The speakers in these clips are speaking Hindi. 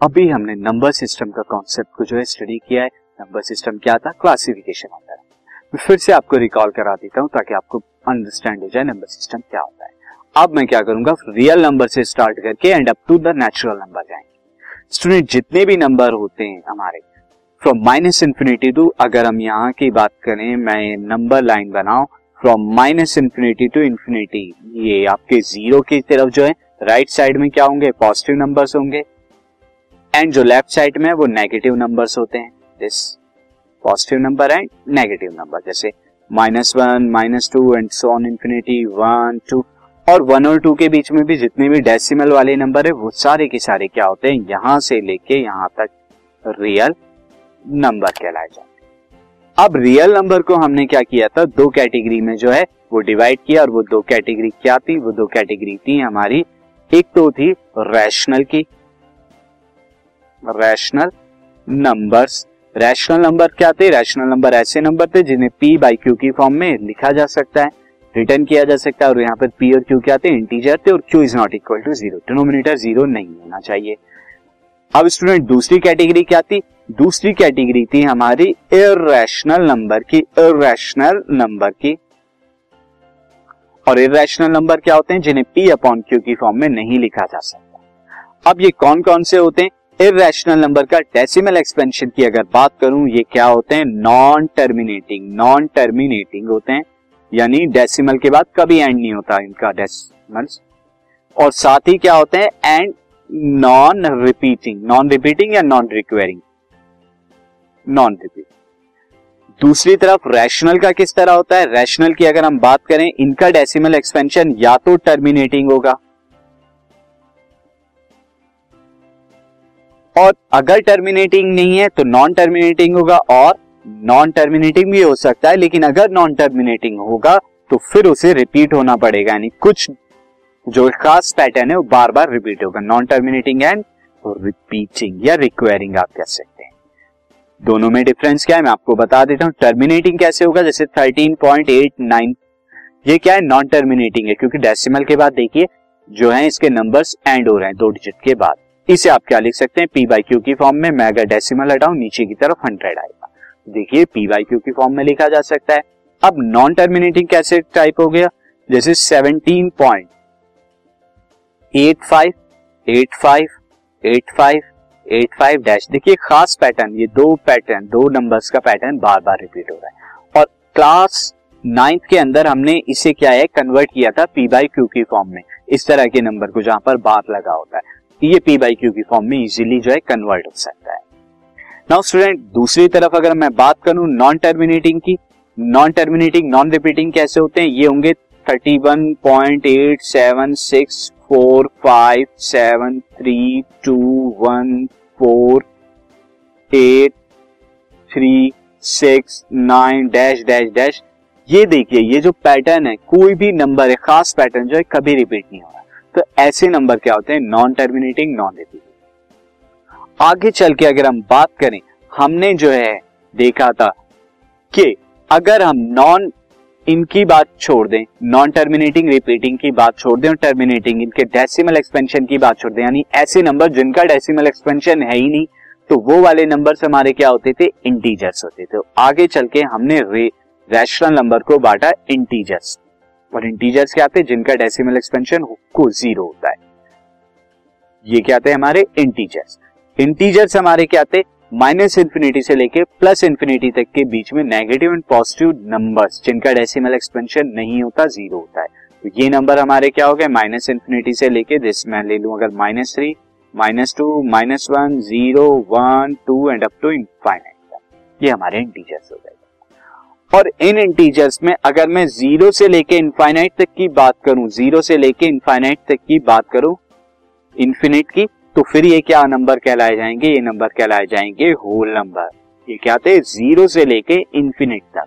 अभी हमने नंबर सिस्टम का कॉन्सेप्ट को जो है स्टडी किया है। नंबर सिस्टम क्या था? क्लासिफिकेशन होता है। मैं फिर से आपको रिकॉल करा देता हूँ ताकि आपको अंडरस्टैंड हो जाए नंबर सिस्टम क्या होता है। अब मैं क्या करूँगा? रियल नंबर से स्टार्ट करके end up to the natural number जाएँगे। स्टूडेंट जितने भी नंबर होते हैं हमारे फ्रॉम माइनस इन्फिनिटी टू अगर हम यहाँ की बात करें, मैं नंबर लाइन बनाऊ from minus infinity to infinity ये आपके ज़ीरो की तरफ़ जो है राइट right साइड में क्या होंगे? पॉजिटिव नंबर्स होंगे। एंड जो लेफ़्ट साइड में वो नेगेटिव नंबर्स होते हैं. This positive number and negative number जैसे minus one minus two and so on infinity one two और वन और टू के बीच में भी जितने भी डेसिमल वाले नंबर है, वो सारे के सारे क्या होते हैं? यहाँ से लेके यहाँ तक रियल नंबर कहलाए जाते अब रियल नंबर को हमने क्या किया था? दो कैटेगरी में जो है, वो डिवाइड किया और वो दो कैटेगरी क्या थी? वो दो कैटेगरी थी हमारी, एक तो थी रैशनल की रैशनल नंबर्स रैशनल नंबर क्या थे? रैशनल नंबर ऐसे नंबर थे जिन्हें पी बाई क्यू की फॉर्म में लिखा जा सकता है रिटर्न किया जा सकता है और यहाँ पर पी और क्यू क्या थे? इंटीजर थे और Q is not equal to zero denominator zero नहीं होना चाहिए। अब स्टूडेंट दूसरी कैटेगरी क्या थी? दूसरी कैटेगरी थी हमारी इरेशनल नंबर की इरेशनल नंबर की। और इरेशनल नंबर क्या होते हैं? जिन्हें पी अपॉन क्यू की फॉर्म में नहीं लिखा जा सकता। अब ये कौन कौन से होते हैं? इरेशनल नंबर का डेसिमल एक्सपेंशन की अगर बात करूँ, ये क्या होते हैं? नॉन टर्मिनेटिंग नॉन टर्मिनेटिंग होते हैं। यानी डेसिमल के बाद कभी एंड नहीं होता इनका डेसिमल और साथ ही क्या होते हैं? And non repeating non repeating या नॉन रिक्वेरिंग नॉन रिपीटिंग दूसरी तरफ़ रैशनल का किस तरह होता है? रैशनल की अगर हम बात करें, इनका डेसिमल एक्सपेंशन या तो टर्मिनेटिंग होगा। और अगर टर्मिनेटिंग नहीं है तो नॉन टर्मिनेटिंग होगा और नॉन टर्मिनेटिंग भी हो सकता है, लेकिन अगर नॉन टर्मिनेटिंग होगा तो फिर उसे रिपीट होना पड़ेगा, यानी कुछ जो खास पैटर्न है, वो बार बार रिपीट होगा। नॉन टर्मिनेटिंग एंड रिपीटिंग या रिक्वायरिंग आप कह सकते हैं। दोनों में डिफरेंस क्या है, मैं आपको बता देता हूँ। टर्मिनेटिंग कैसे होगा, जैसे 13.89 ये क्या है? नॉन टर्मिनेटिंग है, क्योंकि डेसिमल के बाद देखिए, जो है इसके नंबर्स एंड हो रहे हैं, दो डिजिट के बाद। इसे आप क्या लिख सकते हैं? पी बाई क्यू की फॉर्म में मैं अगर डेसिमल हटाऊं नीचे की तरफ़ हंड्रेड आएगा। देखिए पी बाई क्यू की फॉर्म में लिखा जा सकता है। अब नॉन टर्मिनेटिंग कैसे टाइप हो गया? जैसे seventeen point eight five eight five eight five eight five dash देखिए, खास पैटर्न ये दो पैटर्न दो नंबर्स का पैटर्न बार बार रिपीट हो रहा है। और क्लास नाइन्थ के अंदर हमने इसे क्या है? कन्वर्ट किया था पी बाई क्यू की फॉर्म में। इस तरह के नंबर को जहाँ पर बार लगा होता है। ये पी बाई क्यू की फॉर्म में इजीली जो है कन्वर्ट हो सकता है। नाउ स्टूडेंट दूसरी तरफ़ अगर मैं बात करूँ नॉन टर्मिनेटिंग की नॉन टर्मिनेटिंग नॉन रिपीटिंग कैसे होते हैं? ये होंगे thirty one point eight seven six four five seven three two one four eight three six nine dash dash dash ये देखिए, ये जो पैटर्न है, कोई भी नंबर है, खास पैटर्न जो है, कभी रिपीट नहीं हो रहा। तो ऐसे नंबर क्या होते हैं? नॉन टर्मिनेटिंग नॉन रिपीटिंग आगे चल के अगर हम बात करें, हमने जो है देखा था कि अगर हम नॉन इनकी बात छोड़ दें नॉन टर्मिनेटिंग रिपीटिंग की बात छोड़ दें और टर्मिनेटिंग इनके डेसिमल एक्सपेंशन की बात छोड़ दें, यानी ऐसे नंबर जिनका डेसिमल एक्सपेंशन है ही नहीं तो वो वाले नंबर हमारे क्या होते थे? इंटीजर्स होते थे। आगे चल के हमने रैशनल नंबर को बांटा इंटीजर्स और इंटीजर्स क्या थे? जिनका डेसिमल एक्सपेंशन को ज़ीरो होता है। ये क्या थे हमारे? इंटीजर्स इंटीजर्स हमारे क्या थे? माइनस इंफिनिटी से लेके प्लस इंफिनिटी तक के बीच में नेगेटिव एंड पॉजिटिव नंबर्स जिनका डेसिमल एक्सपेंशन नहीं होता ज़ीरो होता है। तो ये नंबर हमारे क्या हो गए? माइनस इंफिनिटी से लेके दिस मैं ले लू अगर minus three minus two minus one zero one two and up to infinite ये हमारे इंटीजर्स हो गए। और इन इंटीजर्स में अगर मैं ज़ीरो से लेके इनफाइनाइट तक की बात करूँ ज़ीरो से लेके इनफाइनाइट तक की बात करूँ इन्फिनिट की तो फिर ये क्या नंबर कहलाए जाएँगे? ये नंबर कहलाए जाएँगे होल नंबर ये क्या थे? ज़ीरो से लेके इन्फिनिट तक.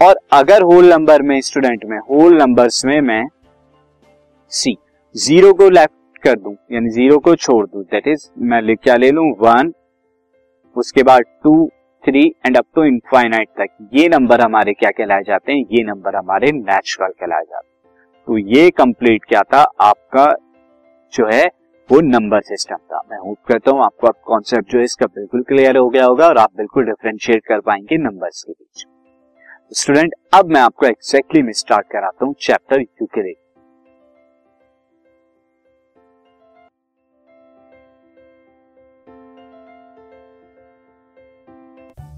और अगर होल नंबर में स्टूडेंट में होल नंबर्स में मैं सी ज़ीरो को लेफ़्ट कर दूँ, यानी ज़ीरो को छोड़ दूँ दैट इज़ मैं क्या ले लूँ? वन उसके बाद two three and up to infinite तक। ये नंबर हमारे क्या कहलाए जाते हैं? ये नंबर हमारे नेचुरल कहलाए जाते हैं। तो ये कंप्लीट क्या था? आपका जो है, वो नंबर सिस्टम था। मैं होप करता हूँ आपको कॉन्सेप्ट जो है, इसका बिल्कुल क्लियर हो गया होगा और आप बिल्कुल डिफ्रेंशिएट कर पाएँगे नंबर्स के बीच स्टूडेंट अब मैं आपको एक्जैक्टली में स्टार्ट कराता हूँ chapter you